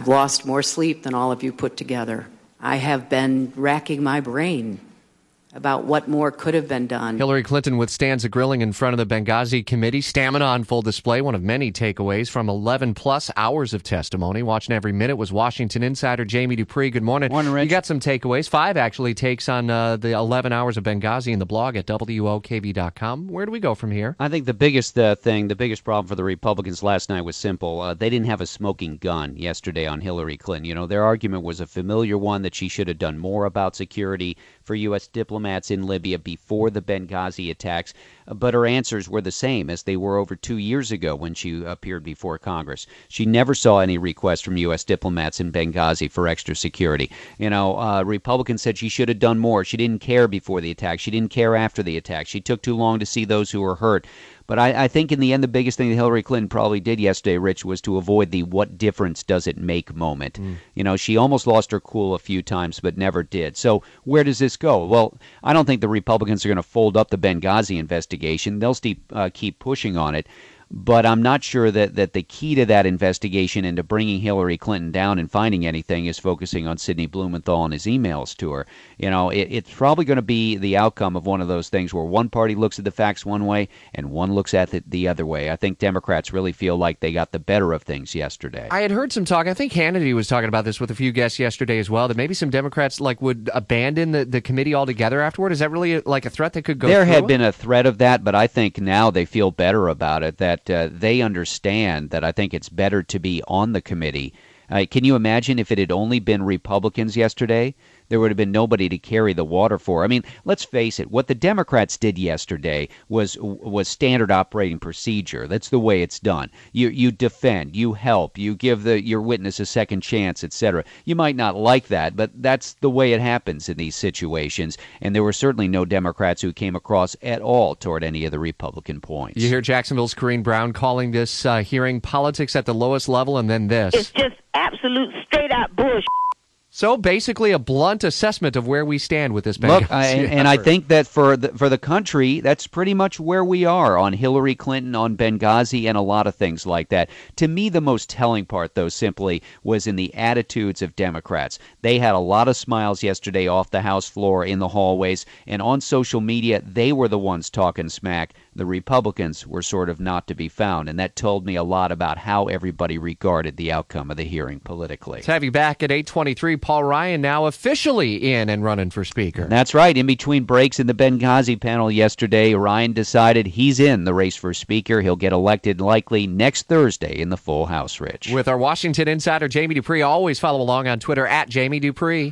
I've lost more sleep than all of you put together. I have been racking my brain about what more could have been done. Hillary Clinton withstands a grilling in front of the Benghazi committee. Stamina on full display, one of many takeaways from 11 plus hours of testimony. Watching every minute was Washington insider Jamie Dupree. Good morning. Morning, Rich. You got some takeaways. Five actually takes on uh, the 11 hours of Benghazi in the blog at WOKV.com. Where do we go from here? I think the biggest uh, thing, the biggest problem for the Republicans last night was simple. Uh, they didn't have a smoking gun yesterday on Hillary Clinton. You know, their argument was a familiar one that she should have done more about security for U.S. diplomats in Libya before the Benghazi attacks, but her answers were the same as they were over two years ago when she appeared before Congress. She never saw any request from U.S. diplomats in Benghazi for extra security. You know, uh, Republicans said she should have done more. She didn't care before the attack. She didn't care after the attack. She took too long to see those who were hurt. But I, I, think in the end, the biggest thing that Hillary Clinton probably did yesterday, Rich, was to avoid the "what difference does it make" moment. Mm. You know, she almost lost her cool a few times, but never did. So where does this go? Well, I don't think the Republicans are going to fold up the Benghazi investigation. They'll keep uh, keep pushing on it but I'm not sure that, that the key to that investigation into bringing Hillary Clinton down and finding anything is focusing on Sidney Blumenthal and his emails to her. You know, it, it's probably going to be the outcome of one of those things where one party looks at the facts one way and one looks at it the other way. I think Democrats really feel like they got the better of things yesterday. I had heard some talk. I think Hannity was talking about this with a few guests yesterday as well. That maybe some Democrats like would abandon the, the committee altogether afterward. Is that really like a threat that could go? There had it? been a threat of that, but I think now they feel better about it. That that uh, they understand that I think it's better to be on the committee. Uh, can you imagine if it had only been Republicans yesterday? There would have been nobody to carry the water for. I mean, let's face it. What the Democrats did yesterday was was standard operating procedure. That's the way it's done. You you defend, you help, you give the your witness a second chance, etc. You might not like that, but that's the way it happens in these situations. And there were certainly no Democrats who came across at all toward any of the Republican points. You hear Jacksonville's Corrine Brown calling this uh, hearing politics at the lowest level, and then this. It's just absolute straight out bullshit. So basically, a blunt assessment of where we stand with this. Look, I, and I think that for the, for the country, that's pretty much where we are on Hillary Clinton, on Benghazi, and a lot of things like that. To me, the most telling part, though, simply was in the attitudes of Democrats. They had a lot of smiles yesterday off the House floor, in the hallways, and on social media, they were the ones talking smack the Republicans were sort of not to be found. And that told me a lot about how everybody regarded the outcome of the hearing politically. Let's have you back at 823. Paul Ryan now officially in and running for Speaker. That's right. In between breaks in the Benghazi panel yesterday, Ryan decided he's in the race for Speaker. He'll get elected likely next Thursday in the full House, Rich. With our Washington insider, Jamie Dupree. Always follow along on Twitter at Jamie Dupree.